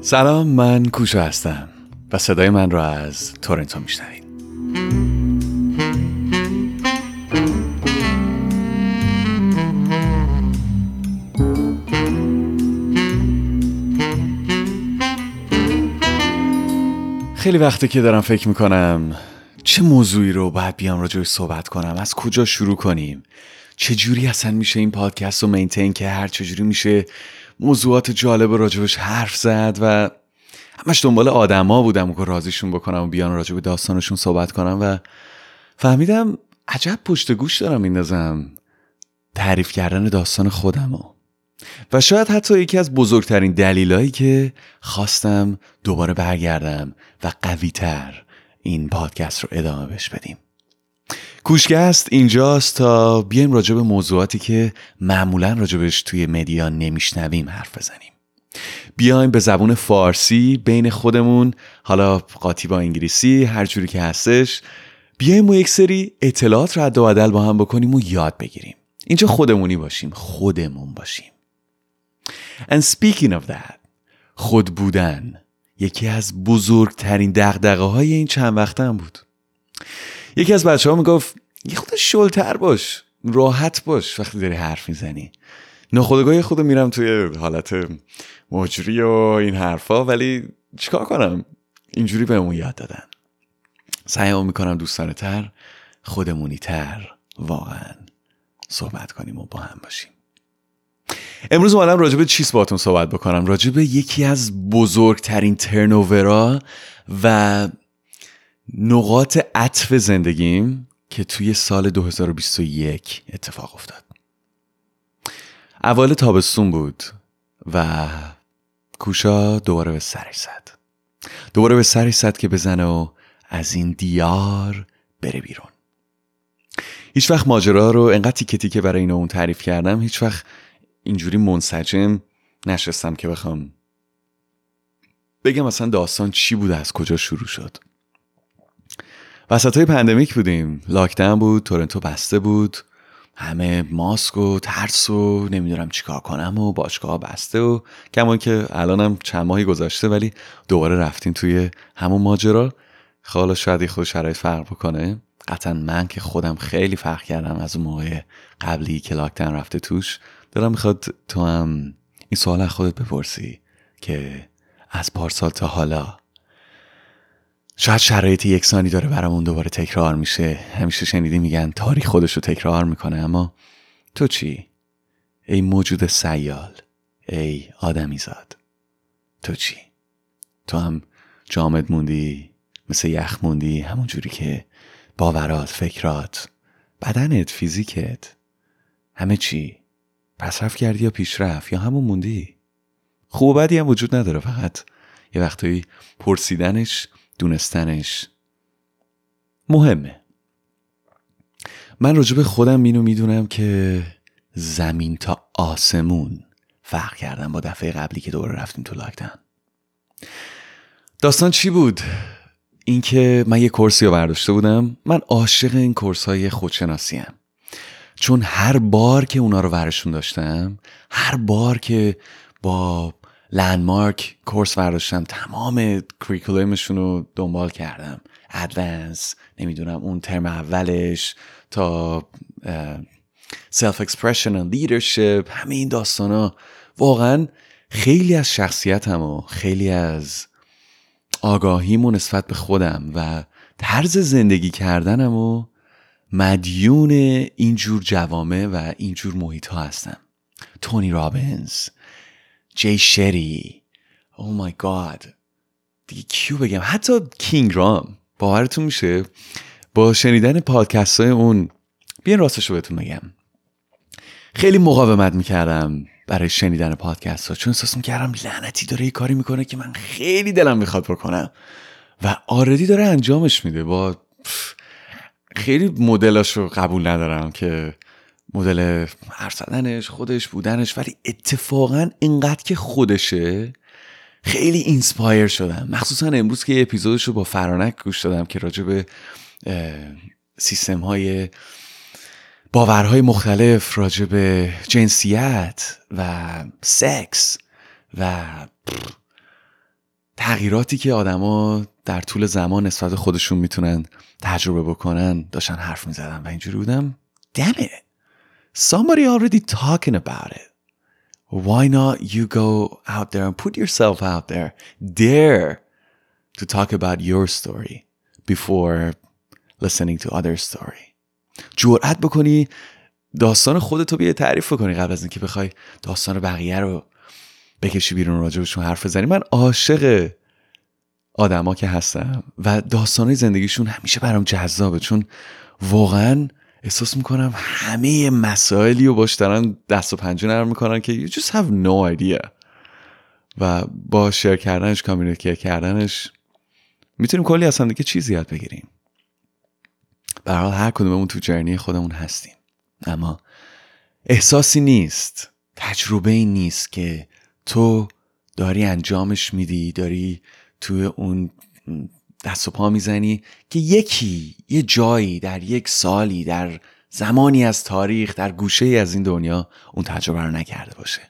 سلام من کوشا هستم و صدای من را از تورنتو میشنوید. خیلی وقته که دارم فکر می‌کنم چه موضوعی رو باید بیام راجعش صحبت کنم از کجا شروع کنیم؟ چه جوری اصلا میشه این پادکست رو مینتین که هر چجوری میشه موضوعات جالب راجبش حرف زد و همش دنبال آدما بودم که رازیشون بکنم و بیان راجب داستانشون صحبت کنم و فهمیدم عجب پشت گوش دارم میندازم تعریف کردن داستان خودم و شاید حتی یکی از بزرگترین دلیلایی که خواستم دوباره برگردم و قویتر این پادکست رو ادامه بش بدیم. کوشگست اینجاست تا بیایم راجع به موضوعاتی که معمولا راجبش توی مدیا نمیشنویم حرف بزنیم. بیایم به زبون فارسی بین خودمون حالا قاطی با انگلیسی هر جوری که هستش بیایم و یک سری اطلاعات رد و بدل با هم بکنیم و یاد بگیریم. اینجا خودمونی باشیم خودمون باشیم. And speaking of that خود بودن یکی از بزرگترین دقدقه های این چند وقتم بود. یکی از بچه ها می‌گفت یه خود شلتر باش راحت باش وقتی داری حرف می‌زنی. ناخدگاه خود میرم توی حالت مجری و این حرفا ولی چیکار کنم؟ اینجوری بهمون یاد دادن. سعیمو می‌کنم دوستانه تر خودمونی تر واقعا صحبت کنیم و با هم باشیم. امروز اومدم راجع به چیز باتون صحبت بکنم. راجع به یکی از بزرگترین ترنوورا و نقاط عطف زندگیم که توی سال 2021 اتفاق افتاد. اول تابستون بود و کوشا دوباره به سرش زد. دوباره به سرش زد که بزنه و از این دیار بره بیرون. هیچ وقت ماجرا رو انقدر تیکه تیکه برای این اون تعریف کردم هیچ وقت اینجوری منسجم نشستم که بخوام بگم اصلا داستان چی بود از کجا شروع شد. وسط های پندمیک بودیم. لاکدن بود تورنتو بسته بود. همه ماسک و ترس و نمی‌دونم چیکار کنم و باشگاه بسته و کمان که الانم چند ماهی گذاشته ولی دوباره رفتیم توی همون ماجرا. خالا شاید خود شرایط فرق بکنه. قطعا من که خودم خیلی فرق کردم از اون موقع قبلی که لاکدن رفته توش. دارم می‌خواد تو هم این سوال خودت بپرسی که از پارسال تا حالا شاید شرایط یکسانی داره برامون دوباره تکرار میشه همیشه شنیدی میگن تاریخ خودش رو تکرار می‌کنه اما تو چی؟ ای موجود سیال ای آدمی زاد تو چی؟ تو هم جامد موندی مثل یخ موندی همون جوری که باورات فکرات بدنت فیزیکت همه چی پسرف کردی یا پیشرفت یا همون موندی خوب و بدی هم وجود نداره فقط یه وقتایی پرسیدنش دونستنش. مهمه. من راجب خودم اینو می‌دونم که زمین تا آسمون فرق کردم با دفعه قبلی که دوباره رفتیم تو لاکدن. داستان چی بود؟ اینکه من یه course ی رو برداشته بودم. من عاشق این course های خودشناسی‌ام. چون هر بار که اونا رو ورشون داشتم هر بار که با Landmark course برداشتم. تمام curriculum شون رو دنبال کردم. advanced نمی‌دونم اون ترم اولش تا self expression و leadership همه این داستان ها واقعا خیلی از شخصیتم و خیلی از آگاهیمو نسبت به خودم و طرز زندگی کردنم و مدیون اینجور جوامع و اینجور محیط ها هستم. تونی رابنز جی شری او مای گاد دیگه کیو بگم؟ حتی کینگ رام باورتون میشه؟ با شنیدن پادکست های اون بیان راستش رو بهتون بگم. خیلی مقاومت می‌کردم برای شنیدن پادکست ها چون احساس می‌کردم لعنتی داره یه کاری می‌کنه که من خیلی دلم می‌خواد بکنم. و آردی داره انجامش میده. با خیلی مدلاش رو قبول ندارم که مدل حرف زدنش خودش بودنش ولی اتفاقا اینقدر که خودشه خیلی inspire شدم. مخصوصا امروز که یه اپیزودش رو با فرانک گوش دادم که راجع به سیستم های باورهای مختلف راجع به جنسیت و سکس و تغییراتی که آدما در طول زمان نسبت خودشون می‌تونن تجربه بکنن داشتن حرف می‌زدن و اینجوری بودم. it. Somebody already talking about it. Why not you go out there and put yourself out there dare to talk about your story before listening to other story? جرأت بکنی داستان خودتو بیای تعریف کنی قبل از اینکه بخوای داستان بقیه رو بکشی بیرون راجبشون حرف بزنی. من عاشق آدما که هستم و داستانهای زندگیشون همیشه برام جذابه چون واقعا احساس می‌کنم همه مسائلی رو باش دارن دست و پنجه نرم می‌کنن که you just have no idea. و با شیر کردنش کامیونیکیت کردنش می‌تونیم کلی اصلا دیگه چیزی یاد بگیریم. به حال هر کدوممون تو جرنی خودمون هستیم. اما احساسی نیست تجربه ای نیست که تو داری انجامش میدی داری توی اون دست و پا می‌زنی که یکی یه جایی در یک سالی در زمانی از تاریخ در گوشه از این دنیا اون تجربه رو نکرده باشه.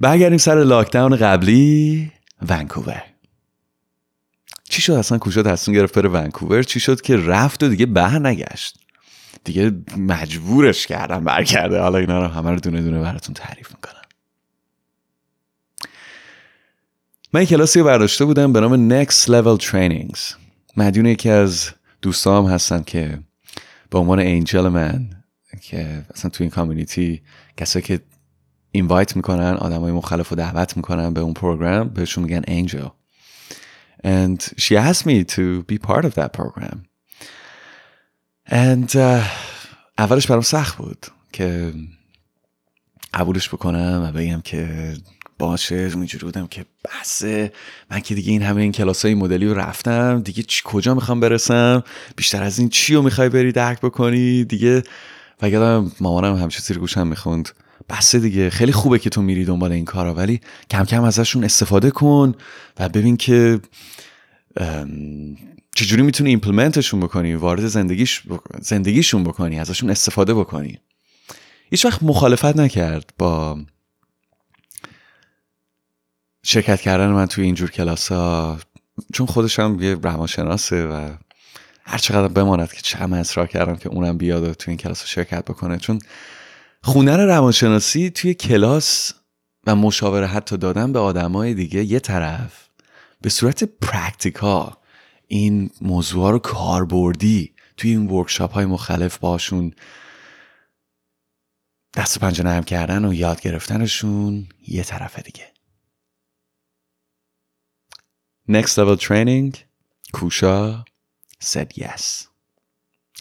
برگردیم سر لاکداون قبلی ونکوور. چی شد اصلا؟ کجا تصمیم گرفت بره ونکوور؟ چی شد که رفت و دیگه به نگشت؟ دیگه مجبورش کردم برگرده. حالا اینا رو همه رو دونه دونه براتون تعریف می‌کنم. من کلاسی برداشته بودم به نام Next Level Trainings. مدیون یکی از دوستام هستن که به عنوان انجل من که اصلا تو این کامیونیتی کسایی که اینوایت می‌کنن آدم های مختلف رو دعوت می‌کنن به اون پروگرام بهشون میگن انجل and she asked me to be part of that program. And uh, اولش برام سخت بود که قبولش بکنم و بگم که باشه اینجوری بودم که بسه. من که دیگه این همه این کلاس های مدلی رو رفتم. دیگه چی کجا می‌خوام برسم؟ بیشتر از این چی رو می‌خوای بری درک بکنی؟ دیگه و یادم مامانم همچه زیر گوشم می‌خوند. بسه دیگه. خیلی خوبه که تو میری دنبال این کارا ولی کم کم ازشون استفاده کن و ببین که چجوری می‌تونی ایمپلمنتشون بکنی وارد زندگیش زندگیشون بکنی ازشون استفاده بکنی. هیچ وقت مخالفت نکرد با شرکت کردن من توی اینجور کلاس ها چون خودش هم یه روانشناسه و هر چقدر بماند که چه اصرار کردم که اونم بیاد و توی این کلاس ها شرکت بکنه. چون خوندن روانشناسی توی کلاس و مشاوره حتی دادن به آدمای دیگه یه طرف به صورت practical این موضوع رو کاربردی توی این workshop های مختلف باهاشون دست و پنجه نرم کردن و یاد گرفتنشون یه طرف دیگه. Next level training? کوشا said yes.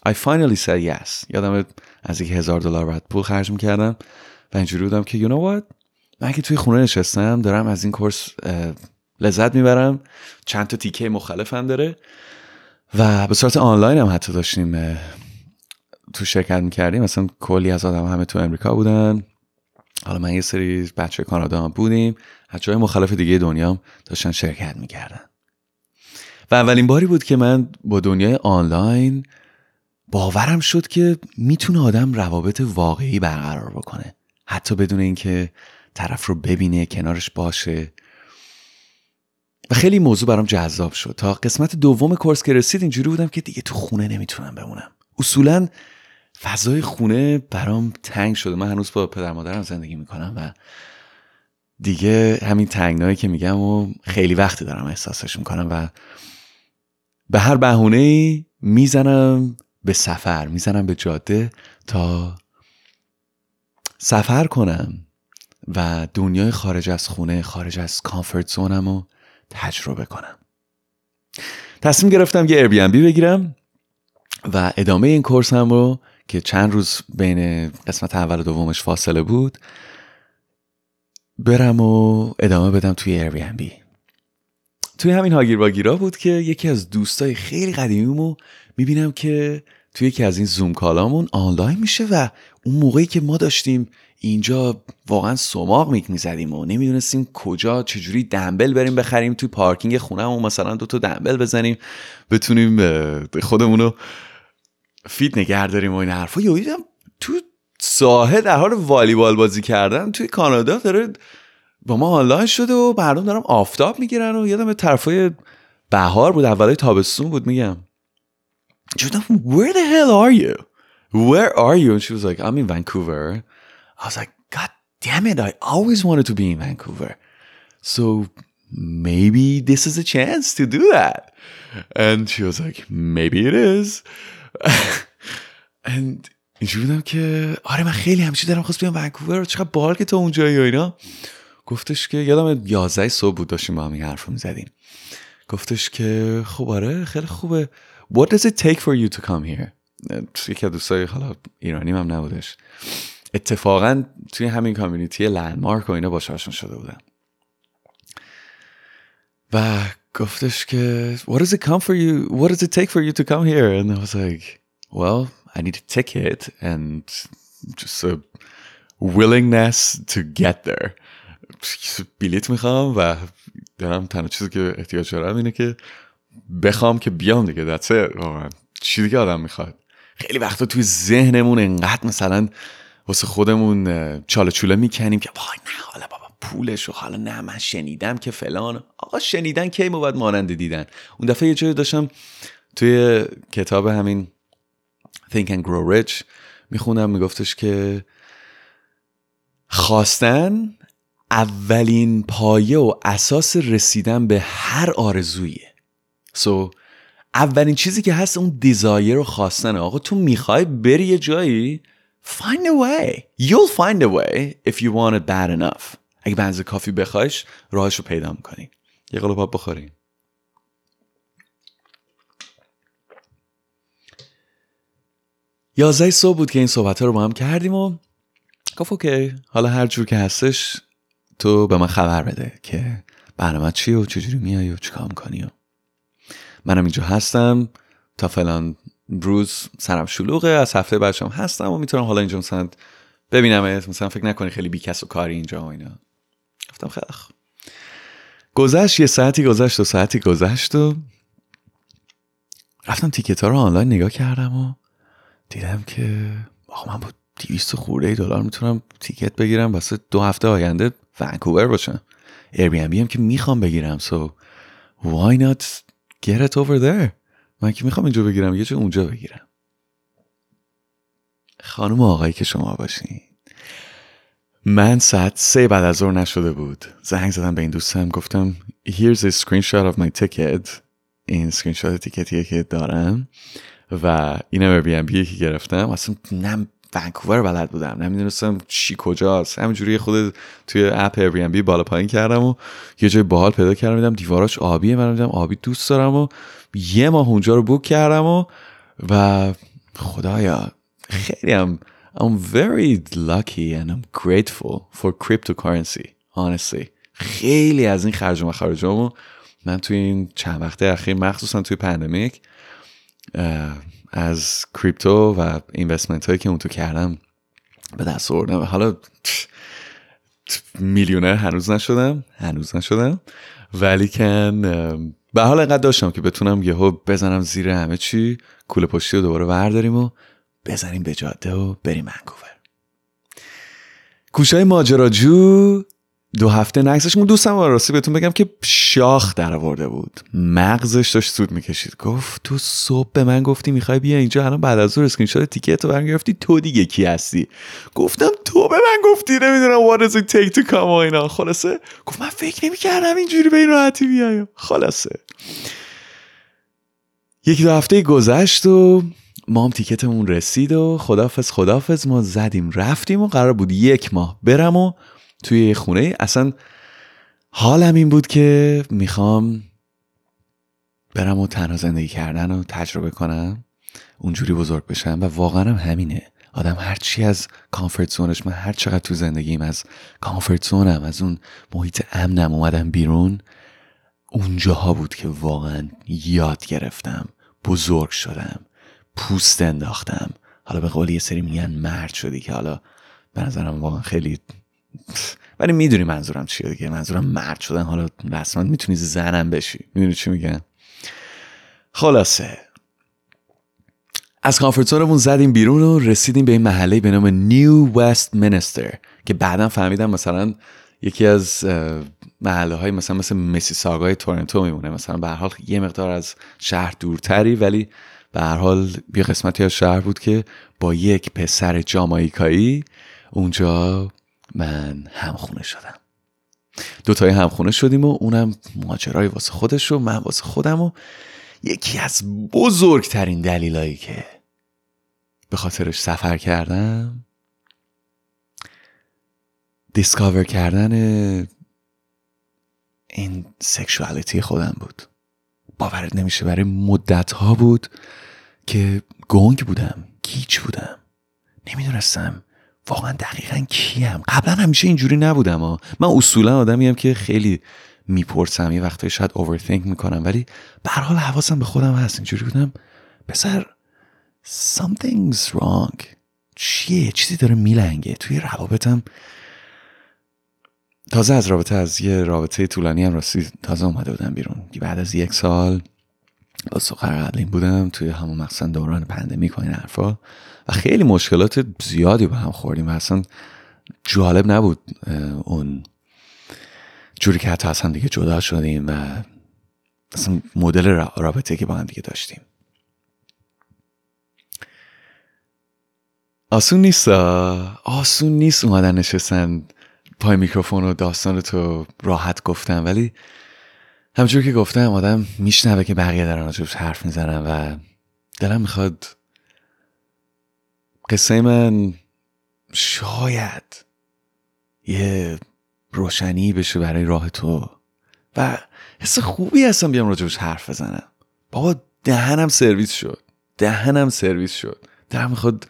I finally said yes. یادم از یک هزار دلار بعد پول خرج می‌کردم و اینجوری بودم که you know what? من که توی خونه نشستم دارم از این کورس لذت می‌برم. چند تا تیکه مختلف هم داره و به صورت آنلاین هم حتی داشتیم تو شرکت می‌کردیم. مثلا کلی از آدم همه تو امریکا بودن. حالا من یه سری بچه کانادا هم بودیم. از جای مختلف دیگه دنیا هم داشتن شرکت می‌کردن. و اولین باری بود که من با دنیای آنلاین باورم شد که می‌تونه آدم روابط واقعی برقرار بکنه. حتی بدون اینکه طرف رو ببینه کنارش باشه. و خیلی موضوع برام جذاب شد. تا قسمت دوم کورس که رسید اینجوری بودم که دیگه تو خونه نمی‌تونم بمونم. اصولا فضای خونه برام تنگ شده. من هنوز با پدر مادرم زندگی می‌کنم و دیگه همین تنگنایی که میگم و خیلی وقتی دارم احساسش می‌کنم و به هر بهونه می‌زنم به سفر می‌زنم به جاده تا سفر کنم و دنیای خارج از خونه خارج از کامفورت زونم رو تجربه کنم. تصمیم گرفتم یه بی بگیرم و ادامه این کورس هم رو که چند روز بین قسمت اول و دومش فاصله بود برم و ادامه بدم توی بی توی همین هاگیر واگیرا بود که یکی از دوستای خیلی قدیمیمو می‌بینم که توی یکی از این زوم کالامون آنلاین میشه و اون موقعی که ما داشتیم اینجا واقعا سماق میک می‌زدیم و نمی‌دونستیم کجا چجوری دنبل بریم بخریم توی پارکینگ خونه و مثلا دو تا دنبل بزنیم بتونیم خودمونو فیت نگه داریم و این حرفا. دیدم تو ساحه در حال والیبال بازی کردن توی کانادا داره با ما آنلاین شده و مردم دارم آفتاب می‌گیرن و یادم طرفای بهار بود اولای تابستون بود میگم جودم where the hell are you where are you and she was like I'm in Vancouver I was like god damn it I always wanted to be in Vancouver so maybe this is a chance to do that and she was like maybe it is and اینجوری بودم که آره من خیلی همیشه دارم خواست بیام ونکوور. چقدر بال که تو اونجایی و اینا. گفتش که یادم 11 صبح بود داشتیم با هم این حرف می‌زدیم. گفتش که خب آره خیلی خوبه. What does it take for you to come here? یکی از دوستای حالا ایرانی هم نبودش. اتفاقا توی همین کامیونیتی لندمارک و اینا باش آشنا شده بودم. و گفتش که What does it come for you What does it take for you to come here? And I was like well I need a ticket and just a willingness to get there. بلیت می‌خوام و دارم تنها چیزی که احتیاج دارم اینه که بخوام که بیام دیگه. دسته چی دیگه آدم می‌خواد. خیلی وقتا توی ذهنمون انقدر مثلا واسه خودمون چاله چوله می‌کنیم که وای نه حالا بابا پولش و حالا نه من شنیدم که فلان. آقا شنیدن کی باید مانند دیدن؟ اون دفعه یه جایی داشتم توی کتاب همین Think and Grow Rich. می‌خونم میگفتش که خواستن اولین پایه و اساس رسیدن به هر آرزویه. سو so, اولین چیزی که هست اون دیزایر رو خواستن آقا تو می‌خوای بری یه جایی find a way. You'll find a way if you want it bad enough. اگه بنز کافی بخوایش راهش رو پیدا می‌کنی. یه قلب آب بخوریم. یازده صبح بود که این صحبت رو با هم کردیم و گفت اوکی حالا هر جور که هستش تو به من خبر بده که برنامه چی و چجوری میای و چیکار می‌کنی و منم اینجا هستم تا فلان روز سرم شلوغه از هفته بعدشم هستم و می‌تونم حالا اینجا مثلا ببینم مثلا فکر نکنی خیلی بی‌کس و کاری اینجا و اینا. گفتم خیلی گذشت یه ساعتی گذشت و ساعتی گذشت و رفتم ticket ها رو آنلاین نگاه کردم و دیدم که آقا من با دیویست خورده دلار می‌تونم ticket بگیرم واسه دو هفته آینده ونکوور باشم. Airbnb هم که می‌خوام بگیرم so why not get it over there? من که می‌خوام اینجا بگیرم یه جا اونجا بگیرم. خانم آقایی که شما باشین. من ساعت سه بعد از ظهر نشده بود. زنگ زدم به این دوستم گفتم here's a screenshot of my ticket. این screenshot تیکتیه که دارم. و اینم Airbnb که گرفتم. اصلا نه ونکوور بلد بودم. نمی‌دونستم چی کجاست. همینجوری خود توی اپ Airbnb بالا پایین کردم و یه جای باحال پیدا کردم. دیدم دیواراش آبیه. من دیدم آبی دوست دارم و یه ماه اونجا رو بوک کردم و و خدایا خیلی هم I'm very lucky and I'm grateful for cryptocurrency honestly. خیلی از این خرج و مخارجامو من توی این چند وقته اخیر مخصوصا توی پندمیک از کریپتو و اینوستمنت هایی که اون تو کردم به دست آوردم. حالا میلیونر هنوز نشدم هنوز نشدم. ولی کن به حال انقدر داشتم که بتونم یهو بزنم زیر همه چی کوله پشتی رو دوباره ورداریم و بزنیم به جاده و بریم منکوور کوشای ماجراجو دو هفته نکسش دوستم راستی بهتون بگم که شاخ در آورده بود. مغزش داشت سود می‌کشید. گفت تو صبح به من گفتی می‌خوای بیا اینجا الان بعد از ظهر اسکرین شات تیکت رو برگرفتی تو دیگه کی هستی؟ گفتم تو به من گفتی نمی‌دونم what does it take to come اینا. خلاصه؟ گفت من فکر نمی‌کردم اینجوری به این راحتی بیایم. خلاصه. یکی دو هفته گذشت و ما هم تیکتمون رسید و خدافز خدافز ما زدیم رفتیم و قرار بود یک ماه برم و توی خونه. اصلا حالم این بود که می‌خوام برم و تنها زندگی کردن و تجربه کنم اونجوری بزرگ بشم و واقعا هم همینه. آدم هرچی از کامفورت زونش من هر چقدر تو زندگیم از کامفورت زونم از اون محیط امنم اومدم بیرون اونجاها بود که واقعا یاد گرفتم بزرگ شدم پوست انداختم. حالا به قول یه سری میگن مرد شدی که حالا به نظرم واقعا خیلی ولی می‌دونی منظورم چیه دیگه. منظورم مرد شدن. حالا رسما می‌تونی زنم بشی. می‌دونی چی میگن خلاصه. از کانفرنسونمون زدیم بیرون و رسیدیم به این محله به نام نیو وست منستر که بعدا فهمیدم مثلا یکی از محله های مثلا مثل مسیساگای تورنتو میمونه. مثلا به حال یه مقدار از شهر دورتری ولی به هر حال یه قسمتی از شهر بود که با یک پسر جامایکایی اونجا من همخونه شدم. دوتای همخونه شدیم و اونم ماجرای واسه خودش و من واسه خودم و یکی از بزرگترین دلیلایی که به خاطرش سفر کردم discover کردن این sexuality خودم بود. باورت نمیشه برای مدت ها بود که گنگ بودم گیج بودم. نمی‌دونستم. واقعا دقیقا کیم؟ قبلا همیشه اینجوری نبودم ها. من اصولا آدمیم که خیلی می‌پرسم یه وقتایی شاید overthink می‌کنم ولی به حال حواسم به خودم هست. اینجوری بودم. پسر something's wrong. چیه؟ چیزی داره میلنگه. توی روابطم تازه از رابطه از یه رابطه طولانی هم راستی تازه اومده بودم بیرون. بعد از یک سال با سخر قبلین بودم توی همون مقصد دوران پندمی این حرفا. و خیلی مشکلات زیادی با هم خوردیم و اصلا جالب نبود اون جوری که حتی اصلا دیگه جدا شدیم و اصلا مدل رابطه که با هم دیگه داشتیم. آسون نیست آسون نیست اومدن نشستن. پای میکروفون و داستان تو راحت گفتم ولی همچون که گفتم آدم میشنوه که بقیه دارن راجبش حرف می‌زنن و دلم می‌خواد قصه من شاید یه روشنی بشه برای راه تو و حس خوبی هستم بیام راجبش حرف بزنم. بابا دهنم سرویس شد. دهنم سرویس شد. دلم می‌خواد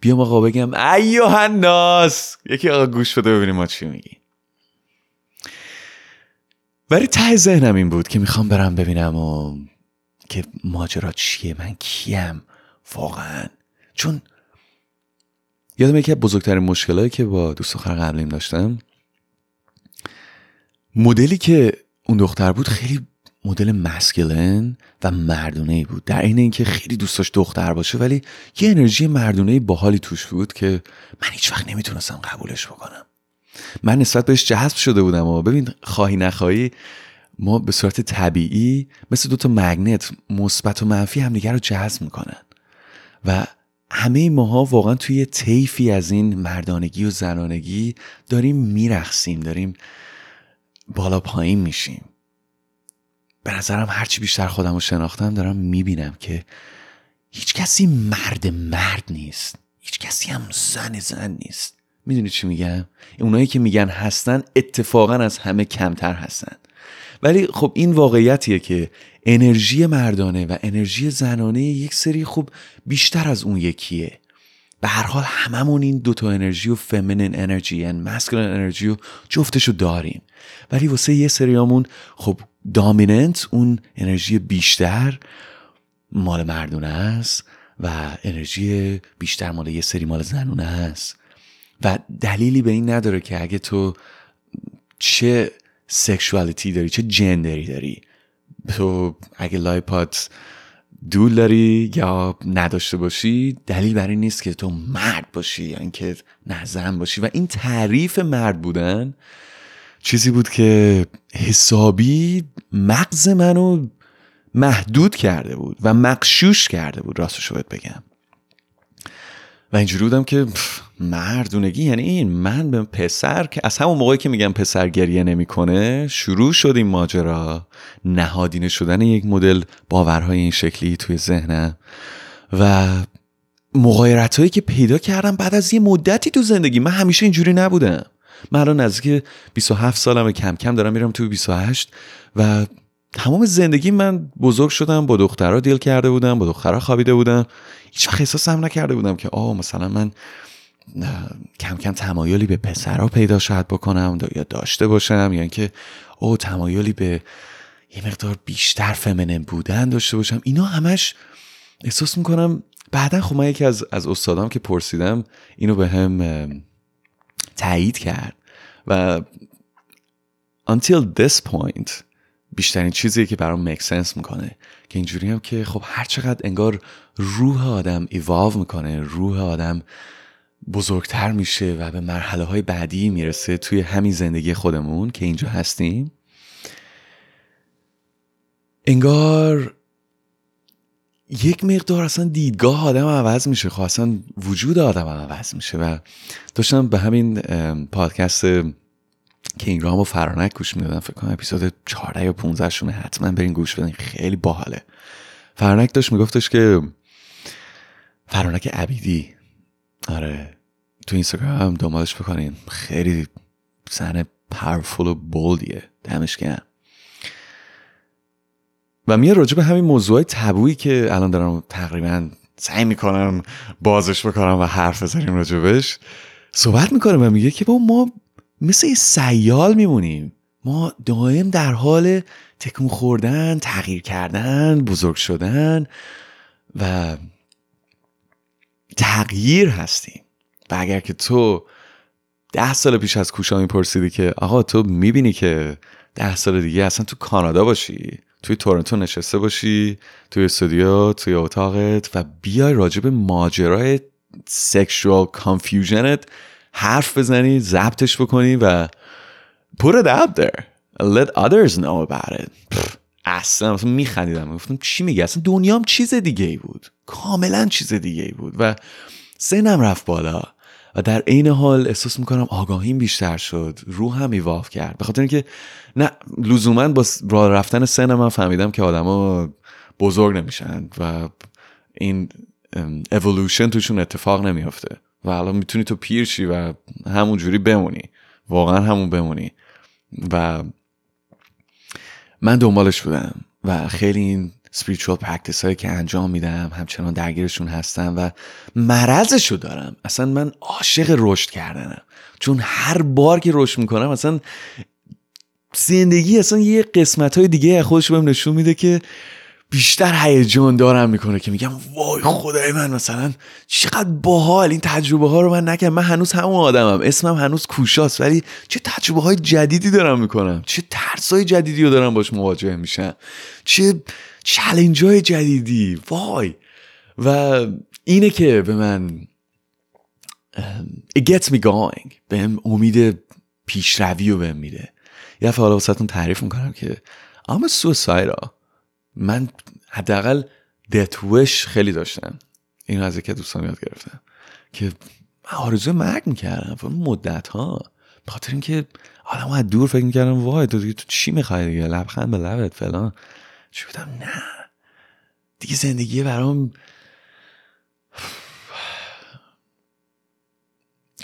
بیام آقا بگم ایوه الناس یکی آقا گوش بده ببینیم ما چی میگی ولی ته ذهنم این بود که می‌خوام برم ببینم و که ماجرا چیه من کیم واقعا. چون یادم یکی از بزرگترین مشکلایی که با دوست دختر قبلیم داشتم مدلی که اون دختر بود خیلی مدل مسکلن و مردونه ای بود. در این اینکه خیلی دوست داشت دختر باشه ولی یه انرژی مردونه باحالی توش بود که من هیچ وقت نمی‌تونستم قبولش بکنم. من نسبت بهش جذب شده بودم و ببین خواهی نخواهی ما به صورت طبیعی مثل دوتا مگنت مثبت و منفی همدیگر رو جذب می‌کنن. و همه ماها واقعا توی طیفی از این مردانگی و زنانگی داریم میرخسیم داریم بالا پایین میشیم. به نظرم هرچی بیشتر خودم رو شناختم دارم می‌بینم که هیچ کسی مرد مرد نیست. هیچ کسی هم زن زن نیست. می‌دونی چی میگم؟ اونایی که میگن هستن اتفاقا از همه کمتر هستن. ولی خب این واقعیتیه که انرژی مردانه و انرژی زنانه یک سری خب بیشتر از اون یکیه. به هر حال هممون این دوتا انرژی و فمینین انرژی و مسکلین انرژی و جفتشو داریم. ولی واسه یه سریامون خب دامیننت اون انرژی بیشتر مال مردونه است و انرژی بیشتر مال یه سری مال زنونه است. و دلیلی به این نداره که اگه تو چه sexuality ی داری چه gender ی داری. تو اگه لای پات دول داری یا نداشته باشی دلیل بر این نیست که تو مرد باشی یا اینکه زن باشی. و این تعریف مرد بودن چیزی بود که حسابی مغز منو محدود کرده بود و مغشوش کرده بود راستشو باید بگم. و اینجوری بودم که مردونگی یعنی این من به پسر که از همون موقعی که میگم پسر گریه نمی‌کنه شروع شد این ماجرا. نهادینه شدن یک مدل باورهای این شکلی توی ذهنم. و مغایرت هایی که پیدا کردم بعد از یه مدتی تو زندگی من همیشه اینجوری نبودم. من الان نزدیک 27 سالم کم کم دارم میرم تو 28 و تمام زندگی من بزرگ شدم با دخترها دیل کرده بودم با دخترها خوابیده بودم. هیچ احساس هم نکرده بودم که آه مثلا من کم کم تمایلی به پسرها پیدا شاید بکنم یا داشته باشم یا اینکه او تمایلی به یه مقدار بیشتر فمنن بودن داشته باشم. اینا همش احساس می‌کنم بعدا خب من یکی از, از استادام که پرسیدم اینو به هم تایید کرد و until this point بیشترین چیزی که برام مک سنس می‌کنه. که اینجوری هم که خب هر چقدر انگار روح آدم ایواو می‌کنه روح آدم بزرگتر میشه و به مرحله های بعدی می‌رسه توی همین زندگی خودمون که اینجا هستیم. انگار یک مقدار اصلا دیدگاه آدم عوض میشه. خب اصلا وجود آدم عوض میشه و داشتم به همین پادکست کینگرام و فرانک گوش می‌دادم. فکر کنم اپیزود 14 یا 15 شونه حتما برین گوش بدین. خیلی باحاله. فرانک داشت میگفتش که فرانک عبیدی. آره. تو اینستاگرام دنبالش بکنین. خیلی زن پاورفول و بولدیه. دمش گرم. و میاد راجع به همین موضوع تبویی که الان دارم تقریبا سعی می‌کنم بازش بکنم و حرف بزنیم راجبش صحبت می‌کنم و میگه که با ما مثل سیال میمونیم. ما دائم در حال تکون خوردن تغییر کردن بزرگ شدن و تغییر هستیم. و اگر که تو ده سال پیش از کوشا میپرسیدی که آقا تو می‌بینی که ده سال دیگه اصلا تو کانادا باشی توی تورنتو نشسته باشی توی استودیو توی اتاقت و بیای راجع به ماجرای sexual confusion ت حرف بزنی ضبطش بکنی و put it out there. Let others know about it. اصلا مثلا میخندیدم گفتم چی میگه اصلا دنیام چیز دیگه ای بود. کاملا چیز دیگه ای بود و سنم رفت بالا. در عین حال احساس می‌کنم آگاهیم بیشتر شد. روحم ایواف کرد. به خاطر اینکه نه لزوما با راه رفتن سن من فهمیدم که آدما بزرگ نمیشن و این اولوشن توشون اتفاق نمیافته. و الان می‌تونی تو پیر شی و همون جوری بمونی. واقعا همون بمونی. و من دنبالش بودم. و خیلی این spiritual practice هایی که انجام میدم همچنان درگیرشون هستم و مرضشو دارم. اصلا من عاشق رشد کردنم. چون هر بار که رشد می‌کنم اصلا زندگی اصلا یه قسمت های دیگه خودش بهم نشون میده که بیشتر هیجان دارم می‌کنه که میگم وای خدای من مثلا چقدر باحال. این تجربه ها رو من نکردم. من هنوز همون آدمم. اسمم هنوز کوشاست. ولی چه تجربه های جدیدی دارم می‌کنم. چه ترس های جدیدی رو دارم باش مواجه میشم. چه چلنج های جدیدی. وای. و اینه که به من it gets me going. بهم امید پیشروی رو بهم میده. یه دفعه حالا واسهتون تعریف می‌کنم که اما سوسایدا من حداقل دت وش خیلی داشتم. این از که دوستان یاد گرفتم. که من آرزوی مرگ می‌کردم. مدت ها خاطر اینکه آدم از دور فکر می‌کردم وای تو, تو چی می‌خوای دیگه؟ لبخند به لبت فلان. چی بودم؟ نه. دیگه زندگی برام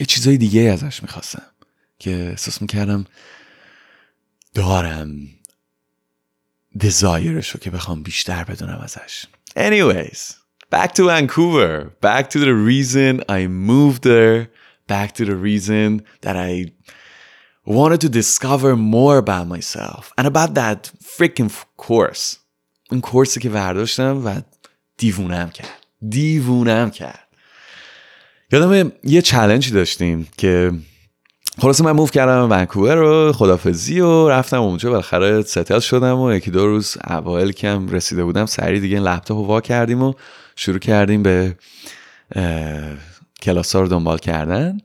یه چیزای دیگه ازش می‌خواستم که احساس می‌کردم دارم دزایرش رو که بخوام بیشتر بدونم ازش. Anyways back to Vancouver. Back to the reason I moved there. Back to the reason that I wanted to discover more about myself and about that freaking course. این کورسی که برداشتم و دیوونم کرد. دیوونم کرد. یادم یه چلنجی داشتیم که خلاصه من موف کردم ونکوور رو خدافزی و رفتم اونجا. بالاخره ستل شدم و یکی دو روز اوایل کم رسیده بودم سری دیگه لپتاپ وا کردیم و شروع کردیم به کلاس ها رو دنبال کردن.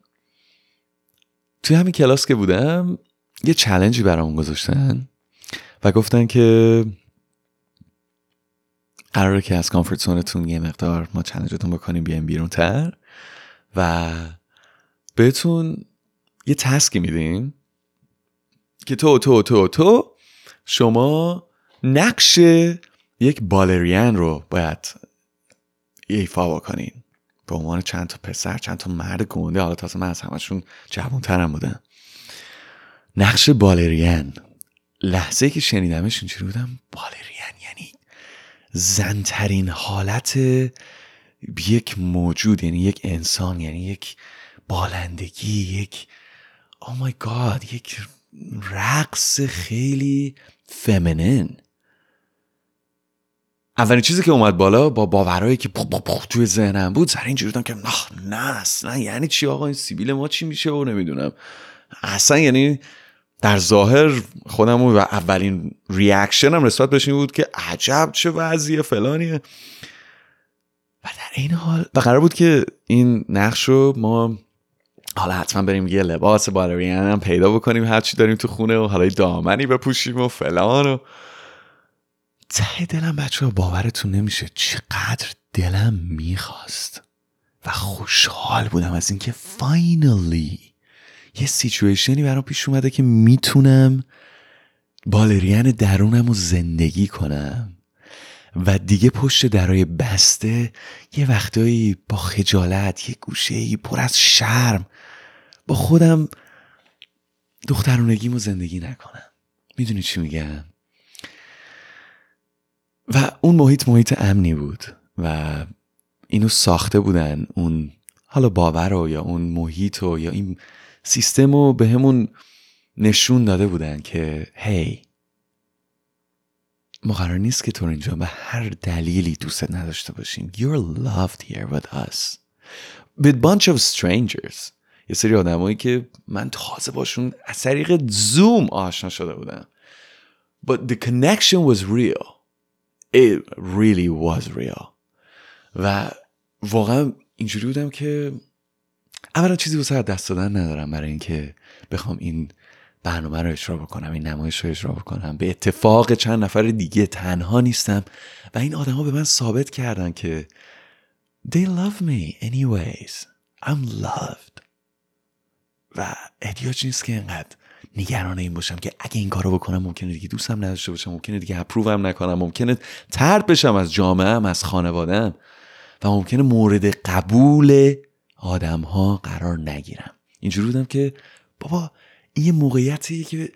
توی همین کلاس که بودم یه چلنجی برام گذاشتن و گفتن که قراره که از کامفورت زونتون یه مقدار ما چلنجتون بکنیم بیایم بیرون تر و بهتون یه تسکی میدیم که تو تو تو تو شما نقش یک بالرین رو باید ایفا بکنین. به عنوان چند تا پسر چند تا مرد گنده. حالا تازه من از همشون جوانترم بودم. نقش بالرین لحظه که شنیدمش اینجوری بودم بالرین یعنی زنترین حالت یک موجود یعنی یک انسان یعنی یک بالندگی یک او مای گاد یک رقص خیلی فمنن اولین چیزی که اومد بالا با باورایی که توی ذهنم بود سر اینجوری بودم که نه نه اصلا یعنی چی آقا؟ این سیبیل ما چی میشه و نمی‌دونم. اصلا یعنی در ظاهر خودم و اولین ریاکشن هم نسبت بهش بود که عجب چه وضعیه فلانیه. و در این حال و قرار بود که این نقش رو ما حالا حتما بریم یه لباس بالرین هم پیدا بکنیم هرچی داریم تو خونه و حالا دامنی بپوشیم و فلان و ته دلم بچه ها باورتون نمیشه چقدر دلم می‌خواست و خوشحال بودم از اینکه فاینالی یه سیچویشنی برام پیش اومده که می‌تونم بالرین درونم رو زندگی کنم و دیگه پشت درای بسته یه وقتایی با خجالت یه گوشه پر از شرم با خودم دخترونگیمو زندگی نکنم. می‌دونی چی میگم؟ و اون محیط محیط امنی بود و اینو ساخته بودن اون حالا باور رو یا اون محیط رو یا این سیستم رو به همون نشون داده بودن که هی ما قرار نیست که تو اینجا به هر دلیلی دوست نداشته باشیم. You're loved here with us. With bunch of strangers. یه سری آدمایی که من تازه باشون از طریق زوم آشنا شده بودم. But the connection was real. It really was real. و واقعا اینجوری بودم که اولا چیزی واسه دست دادن ندارم برای اینکه بخوام این برنامه رو اجرا بکنم این نمایش رو اجرا بکنم. به اتفاق چند نفر دیگه تنها نیستم و این آدما به من ثابت کردن که they love me anyways. I'm loved. و احتیاج نیست که اینقدر نگران این باشم که اگه این کارو بکنم ممکنه دیگه دوستم نداشته باشم ممکنه دیگه اپرووم نکنم ممکنه ترد بشم از جامعهم از خانوادم و ممکنه مورد قبول آدم ها قرار نگیرم. اینجوری بودم که بابا این یه موقعیتیه که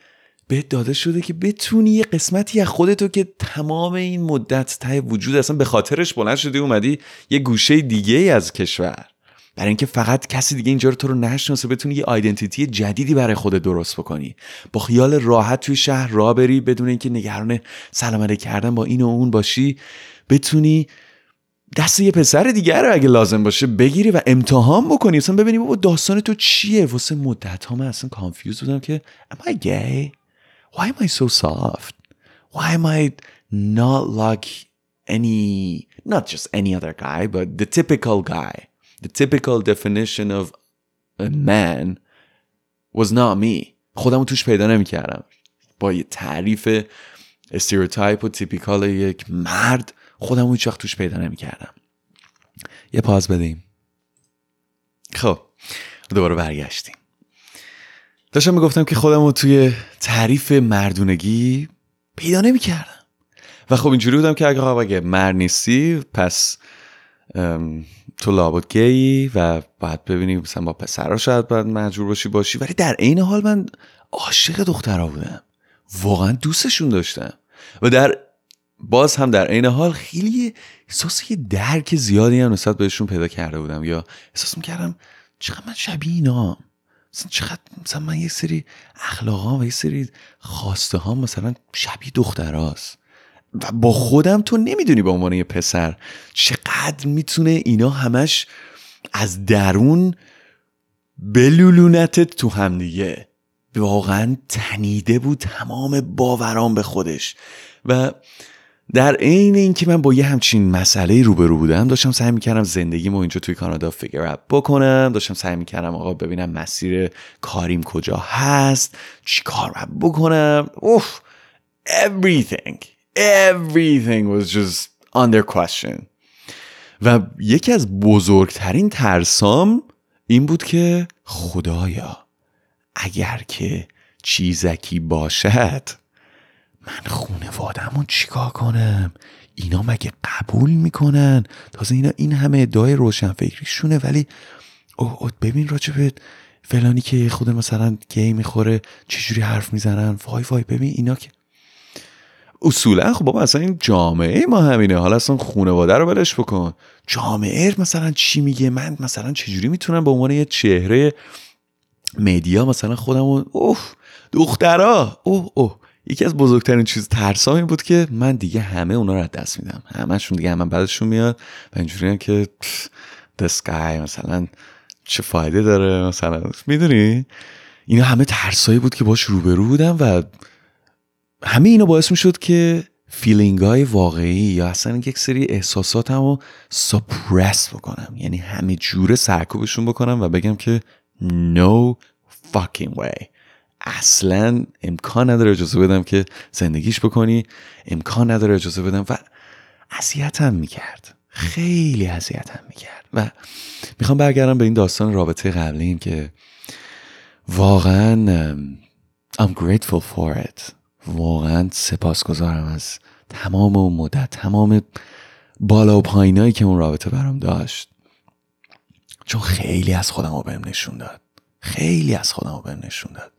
بهت داده شده که بتونی یه قسمتی از خودتو که تمام این مدت ته وجود اصلا به خاطرش بلند شدی اومدی یه گوشه دیگه از کشور. برای اینکه فقط کسی دیگه اینجا رو تو رو نشناسه بتونی یه آیدنتیتی جدیدی برای خودت درست بکنی. با خیال راحت توی شهر را بری بدون اینکه نگران سلام کردن با این و اون باشی. بتونی دست یه پسر دیگر رو اگه لازم باشه بگیری و امتحان بکنی. اصلا ببینی بابا داستان تو چیه؟ واسه مدت ها من اصلا کانفیوز بودم که am I gay? Why am I so soft? Why am I not like any not just any other guy but the typical guy. The typical definition of a man was not me. خودمو توش پیدا نمی‌کردم. با یه تعریف stereotype و typical یک مرد خودم هیچ وقت توش پیدا نمی‌کردم. یه pause بدیم. خب دوباره برگشتیم. داشتم می‌گفتم که خودم رو توی تعریف مردونگی پیدا نمی‌کردم. و خب اینجوری بودم که اگه اگه مرد نیستی پس تو لابد گی و باید ببینی مثلا با پسرها شاید باید مجبور باشی باشی. ولی در عین حال من عاشق دخترها بودم. واقعا دوستشون داشتم. و در باز هم در عین حال خیلی احساس یه درک زیادی هم نسبت بهشون پیدا کرده بودم. یا احساس می‌کردم چقدر من شبیه اینا مثلا چقدر مثلا من یه سری اخلاقا و یه سری خواسته ها مثلا شبیه دختراست و با خودم تو نمی‌دونی به عنوان یه پسر چقدر می‌تونه اینا همش از درون بلولونتت تو هم دیگه. واقعا تنیده بود تمام باوران به خودش. و در عین اینکه من با یه همچین مسئله روبرو بودم داشتم سعی می‌کردم زندگیمو اینجا توی کانادا فیگر اپ بکنم. داشتم سعی می‌کردم آقا ببینم مسیر کاریم کجا هست چی کار بکنم. اوف everything. Everything was just under question. و یکی از بزرگترین ترسام این بود که خدایا اگر که چیزکی باشد من خونوادمون چیکار کنم؟ اینا مگه قبول می‌کنن؟ تازه اینا این همه ادعای روشنفکریشونه ولی او, ببین راجبت فلانی که خود مثلا گی می‌خوره چجوری حرف می‌زنن؟ وای وای ببین اینا که اصولا خب بابا اصلا این جامعه ما همینه. حالا اصلا خونواده رو بلش بکن. جامعه مثلا چی میگه؟ من مثلا چجوری می‌تونم به عنوان یه چهره مدیا مثلا خودمون اوه دخترا! اوه اوه. یکی از بزرگترین چیز ترسام این بود که من دیگه همه اونا رو دست میدم. همشون دیگه همه بعدشون میاد و اینجوری که the مثلا چه فایده داره؟ مثلا می‌دونی؟ اینا همه ترسایی بود که باش روبرو بودم و همه اینا باعث می شد که فیلینگ های واقعی یا اصلا یک سری احساسات رو سپرس بکنم. یعنی همه جوره سرکوبشون بکنم و بگم که no fucking way. اصلا امکان نداره اجازه بدم که زندگیش بکنی. امکان نداره اجازه بدم و اذیتم می‌کرد. خیلی اذیتم می‌کرد. و می‌خوام برگردم به این داستان رابطه قبلیم که واقعا I'm grateful for it. واقعا سپاسگزارم از تمام اون مدت تمام بالا و پایینایی که اون رابطه برام داشت. چون خیلی از خودم رو بهم نشون داد. خیلی از خودم رو بهم نشون داد.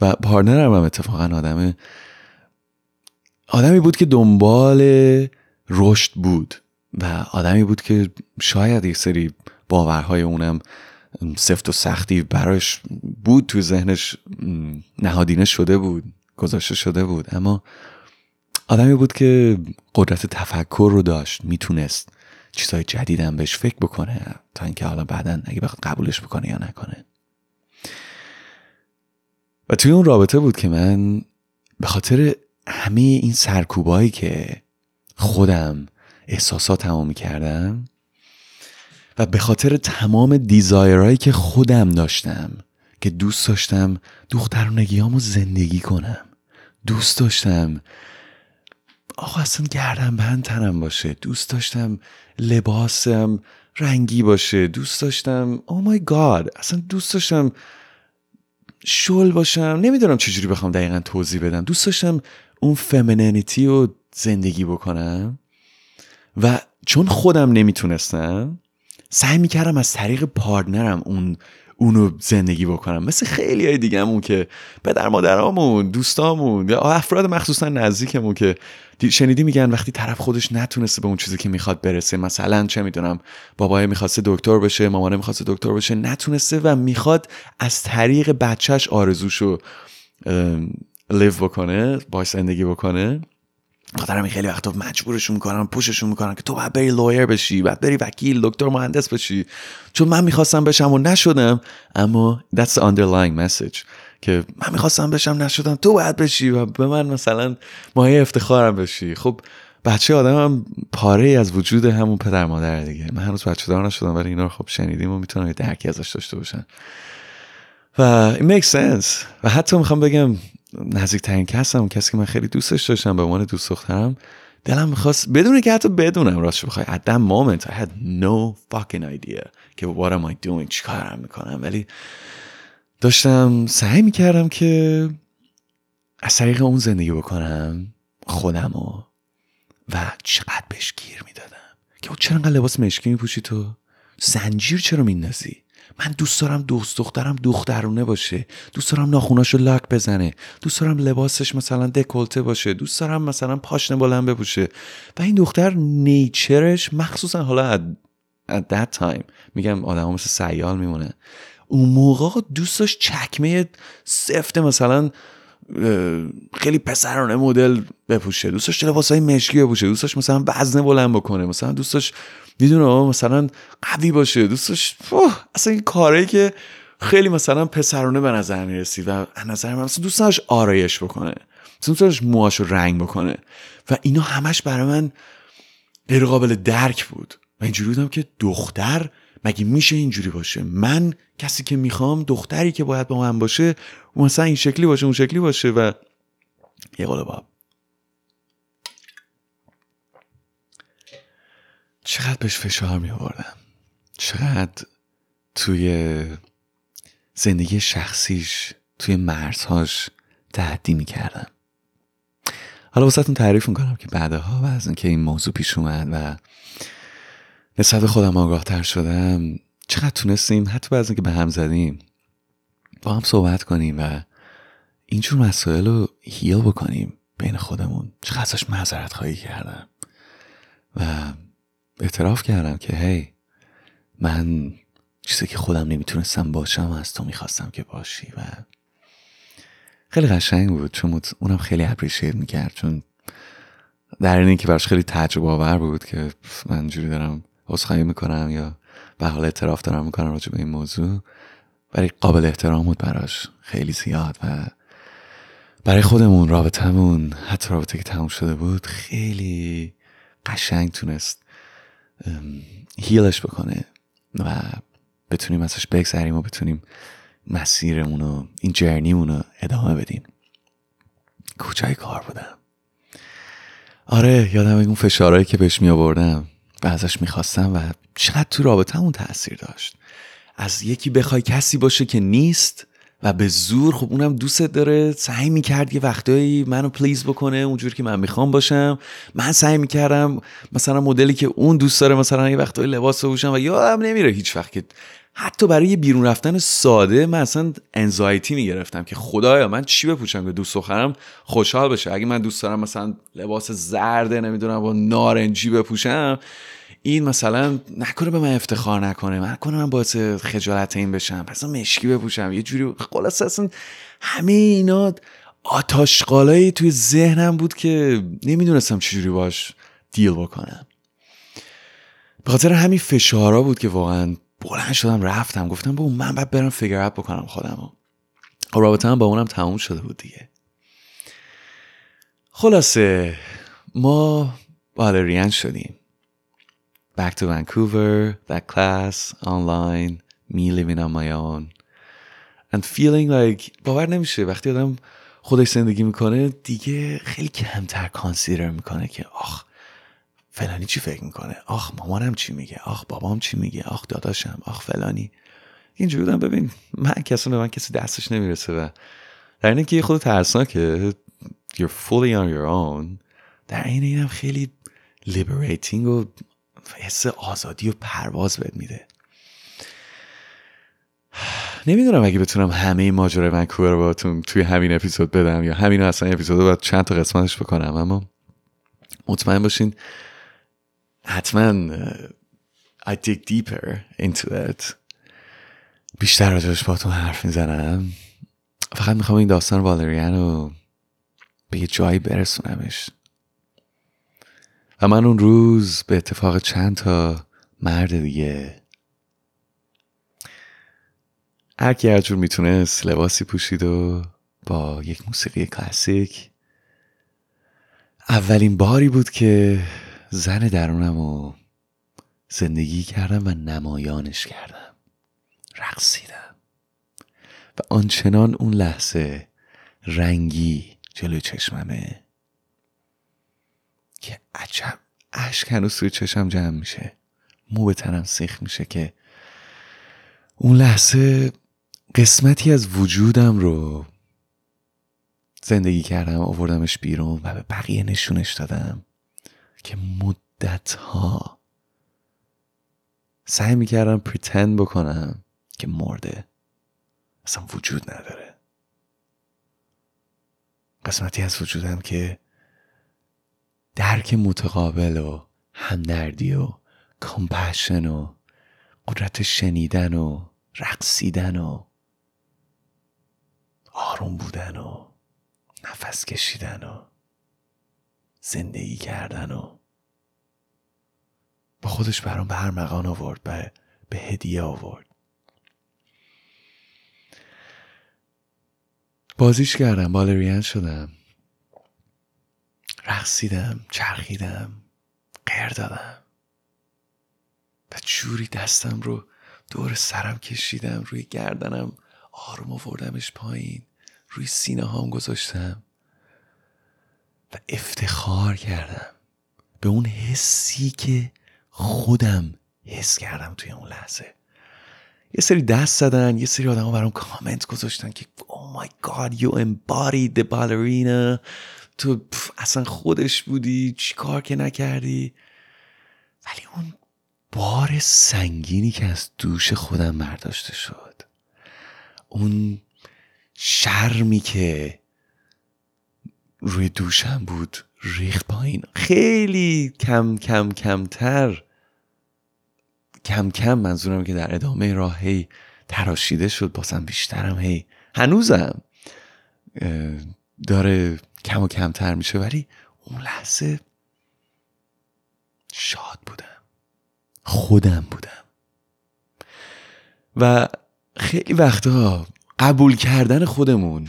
و پارتنرم هم اتفاقا آدم آدمی بود که دنبال رشد بود و آدمی بود که شاید یک سری باورهای اونم سفت و سختی براش بود تو ذهنش نهادینه شده بود. گذاشته شده بود. اما آدمی بود که قدرت تفکر رو داشت می‌تونست چیزهای جدیدم بهش فکر بکنه تا اینکه حالا بعدا اگه بخواد قبولش بکنه یا نکنه. و توی اون رابطه بود که من به خاطر همه این سرکوبایی که خودم احساساتمو می‌کردم و به خاطر تمام دیزایرهایی که خودم داشتم که دوست داشتم دخترانگیامو زندگی کنم. دوست داشتم. آقا اصلا گردم بند تنم باشه. دوست داشتم لباسم رنگی باشه. دوست داشتم او مای گاد اصلا دوست داشتم شل باشم. نمی‌دونم چجوری بخوام دقیقا توضیح بدم. دوست داشتم اون فمینینیتی رو زندگی بکنم. و چون خودم نمی‌تونستم سعی می‌کردم از طریق پارتنرم اون اونو زندگی بکنم. مثل خیلی های دیگه همون که پدر مادرامون دوستامون یا افراد مخصوصا نزدیکمون که شنیدی میگن وقتی طرف خودش نتونسته به اون چیزی که می‌خواد برسه مثلا چه می‌دونم بابای می‌خواسته دکتر بشه مامانه می‌خواسته دکتر بشه نتونسته و می‌خواد از طریق بچهش آرزوشو live بکنه باش زندگی بکنه. خاطر همین خیلی وقتا مجبورشون می‌کنن push شون می‌کنن که تو باید بری lawyer بشی باید بری وکیل دکتر مهندس بشی. چون من می‌خواستم بشم و نشدم اما that's the underlying message که من می‌خواستم بشم نشدم. تو باید بشی و به من مثلا مایه افتخارم بشی. خب بچه آدم هم پاره از وجود همون پدر مادر دیگه. من هنوز بچه دار نشدم ولی اینا رو خب شنیدیم و می‌تونم یه درکی ازش داشته باشن. و it makes sense. و حتی می‌خوام بگم نزدیکترین کسم کسی که من خیلی دوستش داشتم به عنوان دوست دخترم دلم می‌خواست بدون که حتی بدونم راستش بخوای. At that moment I had no fucking idea که what am I doing چیکارم می‌کنم. ولی داشتم سعی می‌کردم که از طریق اون زندگی بکنم خودمو و چقدر بهش گیر می‌دادم. که چرا انقدر لباس مشکی میپوشی تو؟ زنجیر چرا میندازی؟ من دوست دارم دوست دخترم دخترونه باشه. دوست دارم ناخوناشو لاک بزنه. دوست دارم لباسش مثلا دکولته باشه. دوست دارم مثلا پاشنه بلند بپوشه. و این دختر نیچرش مخصوصا حالا at that time میگم آدم مثل سیال میمونه. اون موقع دوست چکمه سفت مثلا خیلی پسرانه مدل بپوشه. دوست داشت لباسای مشکی بپوشه؟ دوست داشت مثلا وزنه بلند بکنه. مثلا دوست داشت می‌دونه مثلا قوی باشه. دوست داشت اصلا این کاری که خیلی مثلا پسرانه به نظر می‌رسید و نظر من مثلا دوست داشت آرایش بکنه. دوست داشت موهاشو رنگ بکنه. و اینا همش برای من غیر قابل درک بود. و اینجوری بودم که دختر مگه میشه اینجوری باشه؟ من کسی که می‌خوام دختری که باید با من باشه مثلا این شکلی باشه اون شکلی باشه و یه قول باب چقدر بهش فشار می آوردم چقدر توی زندگی شخصیش توی مرزهاش تعدی می‌کردم. حالا واسهتون تعریف می‌کنم که بعدها و از اینکه این موضوع پیش اومد و نسبت خودم آگاه تر شدم چقدر تونستیم؟ حتی بعد اینکه به هم زدیم با هم صحبت کنیم و اینجور مسائل رو هیل بکنیم بین خودمون. چقدر ازش معذرت خواهی کردم. و اعتراف کردم که هی من چیزی که خودم نمی‌تونستم باشم از تو می‌خواستم که باشی. و خیلی قشنگ بود چون اونم خیلی اپریشیت می‌کرد چون در این که براش خیلی تجربه آور بود که من جوری دارم عذرخواهی می‌کنم یا به حال اعتراف دارم می‌کنم راجع به این موضوع ولی قابل احترام بود براش. خیلی زیاد و برای خودمون رابطمون حتی رابطه که تموم شده بود خیلی قشنگ تونست هیلش بکنه و بتونیم ازش بگذریم و بتونیم مسیرمون و این جرنیمون رو ادامه بدیم. کوچای کار بودم. آره یادم اون فشارهایی که بهش می آوردم و ازش می‌خواستم و چقدر تو رابطمون تاثیر داشت. از یکی بخوای کسی باشه که نیست و به زور خب اونم دوستت داره سعی می‌کرد یه وقتایی منو پلیز بکنه اونجور که من می‌خوام باشم. من سعی می‌کردم مثلا مدلی که اون دوست داره مثلا یه وقتایی لباس بپوشم و یادم نمیره هیچ وقت که حتی برای بیرون رفتن ساده من اصلا انزایتی می‌گرفتم که خدایا من چی بپوشم که دوست دخترم خوشحال بشه. اگه من دوست دارم مثلا لباس زرده نمی‌دونم با نارنجی بپوشم این مثلا نکنه به من افتخار نکنه. من کنه من باعث خجالت این بشم. پس مشکی بپوشم. یه جوری خلاص اصلا همه اینا آتاشقالایی توی ذهنم بود که نمی‌دونستم چجوری باش دیل بکنم. به خاطر همین فشارا بود که واقعا بلند شدم رفتم. گفتم با من باید برم فیگر بکنم خودم و رابطه هم با اونم تموم شده بود دیگه. خلاصه ما بالرین شدیم. Back to Vancouver, that class, online, me living on my own. And feeling like باور نمیشه. وقتی آدم خودش زندگی می‌کنه دیگه خیلی کمتر کانسیدر می‌کنه که آخ فلانی چی فکر می‌کنه؟ آخ مامانم چی میگه؟ آخ بابام چی میگه؟ آخ داداشم؟ آخ فلانی. اینجوری بودم. ببین من کسی به من کسی دستش نمی‌رسه و در اینه که خود ترسناکه. You're fully on your own. در این اینم خیلی liberating و حس آزادی و پرواز بهت میده. نمی‌دونم اگه بتونم همه ماجرای ونکوور رو باتون توی همین اپیزود بدم یا همین اصلا اپیزود رو باید چند تا قسمتش بکنم اما مطمئن باشین حتما I dig deeper into it بیشتر راجبش باتون حرف می‌زنم. فقط می‌خوام این داستان والریان رو به یه جایی برسونمش. و من اون روز به اتفاق چند تا مرد دیگه. هر کی هر جور می‌تونست لباسی پوشید و با یک موسیقی کلاسیک. اولین باری بود که زن درونم رو زندگی کردم و نمایانش کردم. رقصیدم و آنچنان اون لحظه رنگی جلوی چشممه. که عجب اشک هنوز توی چشم جمع میشه. مو به تنم سیخ میشه که اون لحظه قسمتی از وجودم رو زندگی کردم آوردمش بیرون و به بقیه نشونش دادم که مدت ها سعی می‌کردم پریتند بکنم که مرده. اصلا وجود نداره. قسمتی از وجودم که درک متقابل و همدردی و کمپشن و قدرت شنیدن و رقصیدن و آروم بودن و نفس کشیدن و زندگی کردن و با خودش برام به هر مقان آورد به, به هدیه آورد. بازیش کردم بالرین شدم. رقصیدم چرخیدم قیر دادم. و جوری دستم رو دور سرم کشیدم روی گردنم آروم آوردمش پایین روی سینه هام گذاشتم. و افتخار کردم به اون حسی که خودم حس کردم توی اون لحظه. یه سری دست زدن یه سری آدم برام کامنت گذاشتن که oh my god you embodied the ballerina. تو اصلا خودش بودی؟ چی کار که نکردی؟ ولی اون بار سنگینی که از دوش خودم برداشته شد. اون شرمی که روی دوشم بود ریخت پایین. خیلی کم کم کمتر. کم کم منظورم که در ادامه راه هی تراشیده شد باسم بیشترم هی. هنوزم. داره کم و کمتر میشه ولی اون لحظه شاد بودم. خودم بودم. و خیلی وقتا قبول کردن خودمون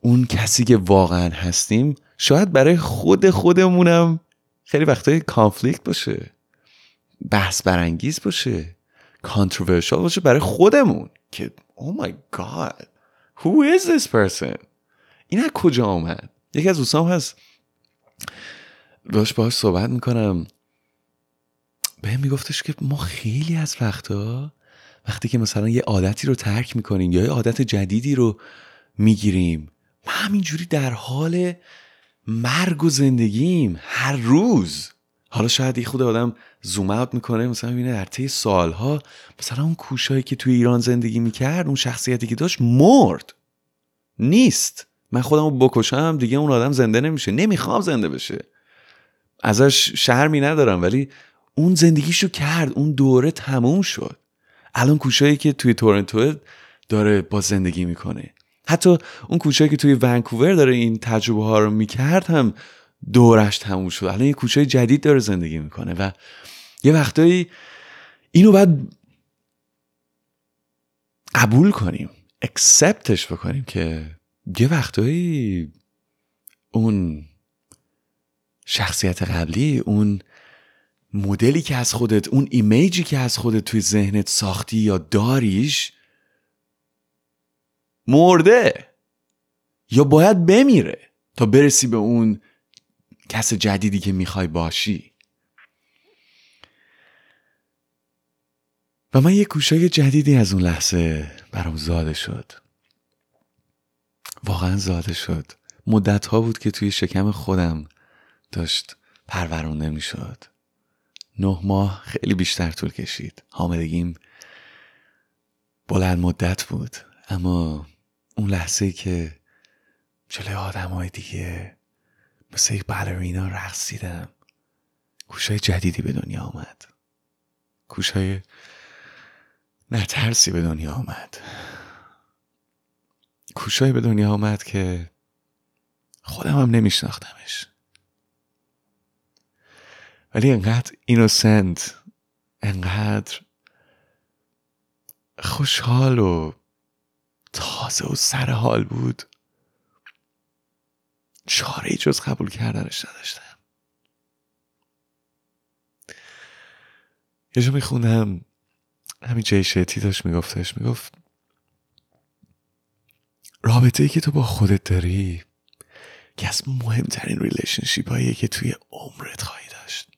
اون کسی که واقعا هستیم شاید برای خود خودمونم خیلی وقتای کانفلیکت باشه بحث برانگیز باشه کانتروورشال باشه برای خودمون که oh my god who is this person این از کجا آمد یکی از دوستام هست. داشت باهاش صحبت می‌کنم. به میگفتش که ما خیلی از وقتا وقتی که مثلا یه عادتی رو ترک می‌کنیم یا یه عادت جدیدی رو می‌گیریم ما همینجوری در حال مرگ و زندگیم هر روز. حالا شاید یه خود آدم زوم اوت می‌کنه مثلا می‌بینه در طی سالها مثلا اون کوشایی که توی ایران زندگی می‌کرد اون شخصیتی که داشت مرد. نیست. من خودم رو بکشم دیگه اون آدم زنده نمیشه. نمی‌خوام زنده بشه. ازش شرمی ندارم ولی اون زندگیشو کرد. اون دوره تموم شد. الان کوشایی که توی تورنتو داره با زندگی می‌کنه. حتی اون کوچه که توی ونکوور داره این تجربه ها رو می‌کرد هم دورش تموم شد. الان یه کوچه جدید داره زندگی می‌کنه و یه وقتایی اینو باید قبول کنیم اکسپتش بکنیم که یه وقتایی اون شخصیت قبلی اون مدلی که از خودت اون ایمیجی که از خودت توی ذهنت ساختی یا داریش مرده یا باید بمیره تا برسی به اون کس جدیدی که می‌خوای باشی. و من یه کوشای جدیدی از اون لحظه برام زاده شد. واقعا زاده شد. مدت ها بود که توی شکم خودم داشت پرورونده می‌شد نه ماه خیلی بیشتر طول کشید. حامدگیم بلند مدت بود. اما اون لحظه که جلوی آدم های دیگه مثل یک بالرینا رقصیدم کوشای جدیدی به دنیا آمد. کوشای نترسی به دنیا آمد. کوشای به دنیا آمد که خودم هم نمیشناختمش. ولی انقدر اینوسنت انقدر خوشحال و تازه و سر حال بود. چاره جز قبول کردنش نداشتم. یه جا میخوندم همین ChatGPT داشت میگفتش می‌گفت رابطه ای که تو با خودت داری که از مهمترین relationship هایی که توی عمرت خواهی داشت.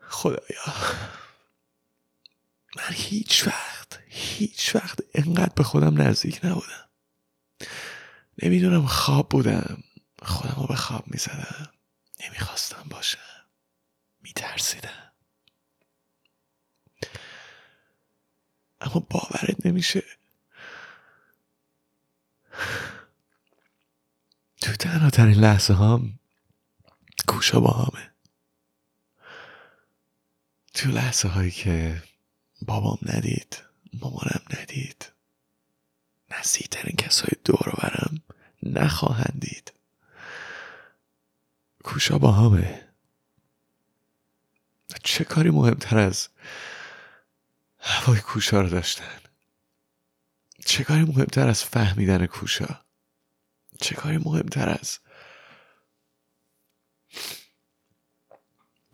خدایا من هیچ وقت هیچ وقت انقدر به خودم نزدیک نبودم. نمی‌دونم خواب بودم خودم رو به خواب می‌زدم نمی‌خواستم باشم میترسیدم. اما باورت نمیشه. تو تنها ترین لحظه هم کوشا با همه تو لحظه هایی که بابام ندید مامانم ندید نزدیکترین کسای دور برم نخواهند دید. کوشا با همه چه کاری مهمتر از هوای کوشا رو داشتن. چه کاری مهمتر از فهمیدن کوشا؟ چه کاری مهمتر از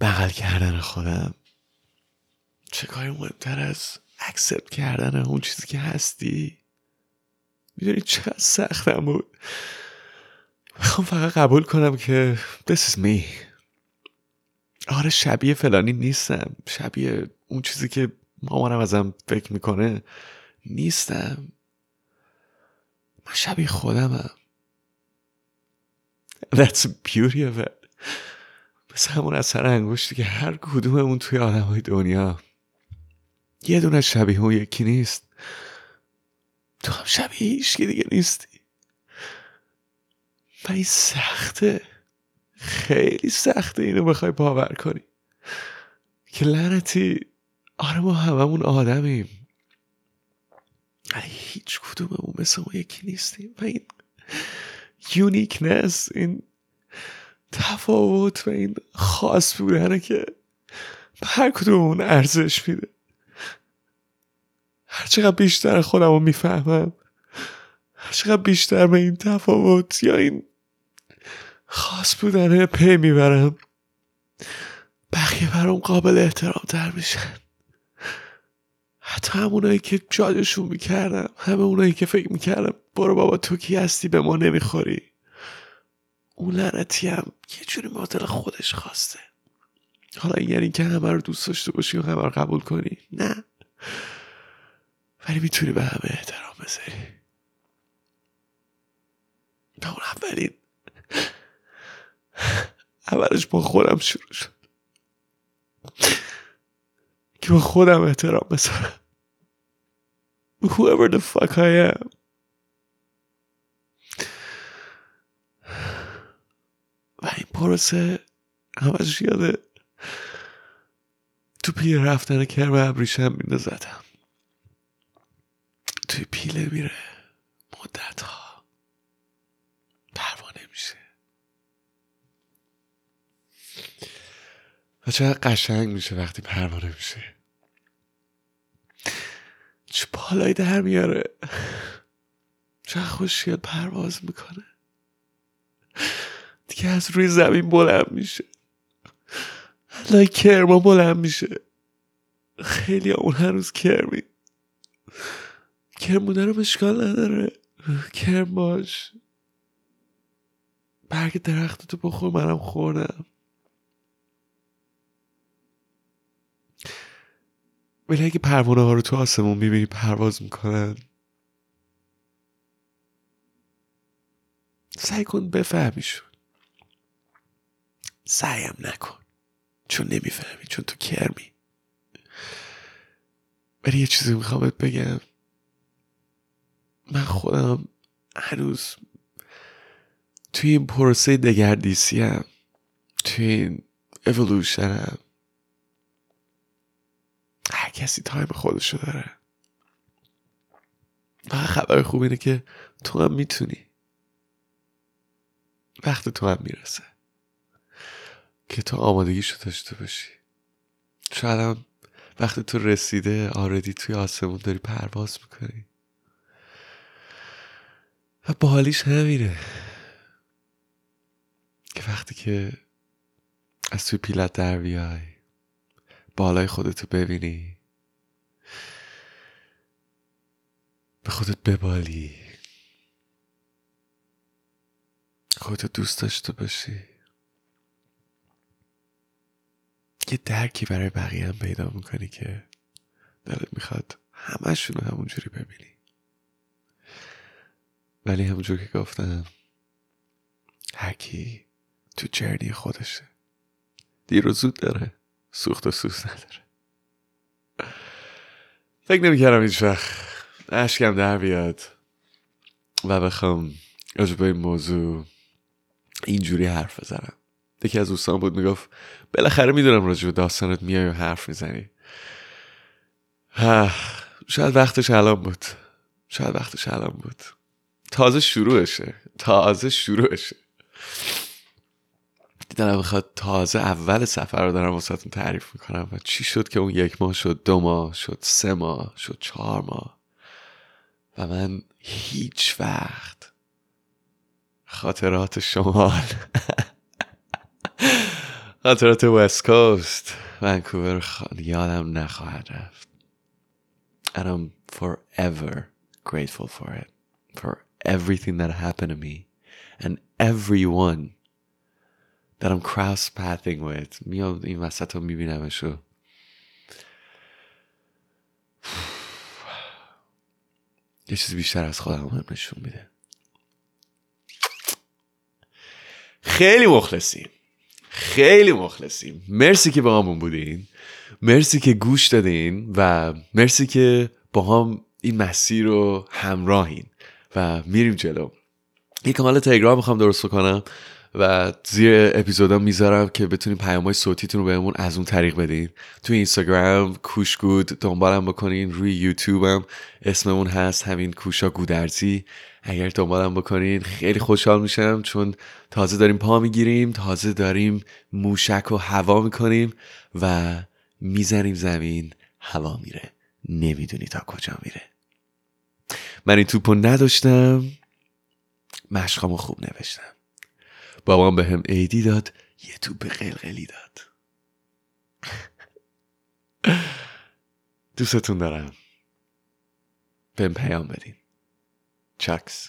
بغل کردن خودم؟ چه کاری مهمتر از اکسپت کردن اون چیزی که هستی؟ می‌دونی چقدر سختم بود. می‌خوام فقط قبول کنم که this is me. آره شبیه فلانی نیستم. شبیه اون چیزی که مامانم ازم فکر می‌کنه نیستم. من شبیه خودمم. That's the beauty of it. مثل همون اثر انگشتی که هر کدوممون توی آدم های دنیا. یه دونه شبیه اون یکی نیست. تو هم شبیه هیچ دیگه نیستی. و این سخته. خیلی سخته اینو بخوای باور کنی. که لعنتی آره ما هممون آدمیم. هیچ کدوممون مثل اون یکی نیستیم. و این uniqueness این تفاوت و این خاص بودنه که هر کدوم اون ارزش میده. هرچقدر بیشتر خودم رو می‌فهمم هرچقدر بیشتر به این تفاوت یا این خاص بودن پی می‌برم بقیه برام قابل احترام تر میشن. حتی همونایی که judge شون می‌کردم همه اونایی که فکر می‌کردم برو بابا تو کی هستی؟ به ما نمی‌خوری. اون لعنتی هم یه جوری مدل خودش خواسته. حالا یعنی که همه رو دوست داشته باشی و همه رو قبول کنی؟ نه. ولی می‌تونی به همه احترام بذاری. اون اولین. اولش با خودم شروع شد. که با خودم احترام بذارم. Whoever the fuck I am. و این پروسه همش یاده. تو پیله رفتن کرم ابریشم مینه زدم توی پیله میره. مدت ها پروانه میشه. و چقدر قشنگ میشه وقتی پروانه میشه. چه بالایی در میاره؟ چه خوشگل پرواز می‌کنه؟ دیگه از روی زمین بلند میشه. لای کرما بلند میشه. خیلی اون هنوز کرمی. کرم بودن نداره. کرم باش. برگ درختتو بخور منم خوردم ولی اگه پروانه ها رو تو آسمون می‌بینی پرواز می‌کنن. سعی کن بفهمیشون. سعیم نکن. چون نمی‌فهمی چون تو کرمی ولی یه چیزی می‌خوام بگم. من خودم هنوز توی این پروسه دگردیسی هم توی این اولوشن هر کسی time خودشو داره. خبر خوب اینه که تو هم می‌تونی. وقت تو هم می‌رسه. که تو آمادگیشو داشته باشی. شاید هم وقت تو رسیده already توی آسمون داری پرواز می‌کنی. و بالیش همینه. که وقتی که از توی پیلت در بیای بالای خودتو ببینی. به خودت ببالی. خودت دوست داشته باشی. یه درکی برای بقیه هم پیدا می‌کنی که دلت می‌خواد همشون رو همونجوری ببینی. ولی همونجور که گفتم هرکی تو جرنی خودشه. دیر و زود داره. سوخت و سوز نداره. فکر نمی‌کردم هیچ وقت اشکم در بیاد و بخوام راجع به این موضوع اینجوری حرف بزنم. یکی از دوستان بود می‌گفت بالاخره می‌دونم راجع به داستانت میای و حرف می‌زنی. شاید وقتش الان بود. شاید وقتش الان بود. تازه شروعشه. تازه شروعشه. دیدنم بخواد تازه اول سفر رو دارم واسهتون تعریف می‌کنم. و چی شد که اون یک ماه شد دو ماه شد سه ماه شد چهار ماه؟ و من هیچ وقت خاطرات شمال خاطرات وست کوست ونکوور یادم نخواهد رفت. And I'm forever grateful for it. For everything that happened to me and everyone I'm cross pathing with. میام این وسط رو میبینمش و یه چیز بیشتر از خودم هم نشون میده. خیلی مخلصیم. خیلی مخلصیم. مرسی که با همون بودین. مرسی که گوش دادین و مرسی که با هم این مسیر رو همراهین و میریم جلو. یه کانال تلگرام می‌خوام درست کنم و زیر اپیزودا می‌ذارم که بتونین پیام های صوتیتون رو بهمون از اون طریق بدین. تو اینستاگرام کوشگود دنبالم بکنین روی یوتیوبم اسممون هست همین کوشا گودرزی. اگر دنبالم بکنین خیلی خوشحال میشم چون تازه داریم پا می‌گیریم تازه داریم موشک و هوا می‌کنیم و می‌زنیم زمین. هوا میره. نمی‌دونی تا کجا میره. من این توپو نداشتم. مشقامو خوب نوشتم. بابام به هم عیدی داد یه توپ قلقلی داد. دوستتون دارم. بهم پیام بدین. چکس.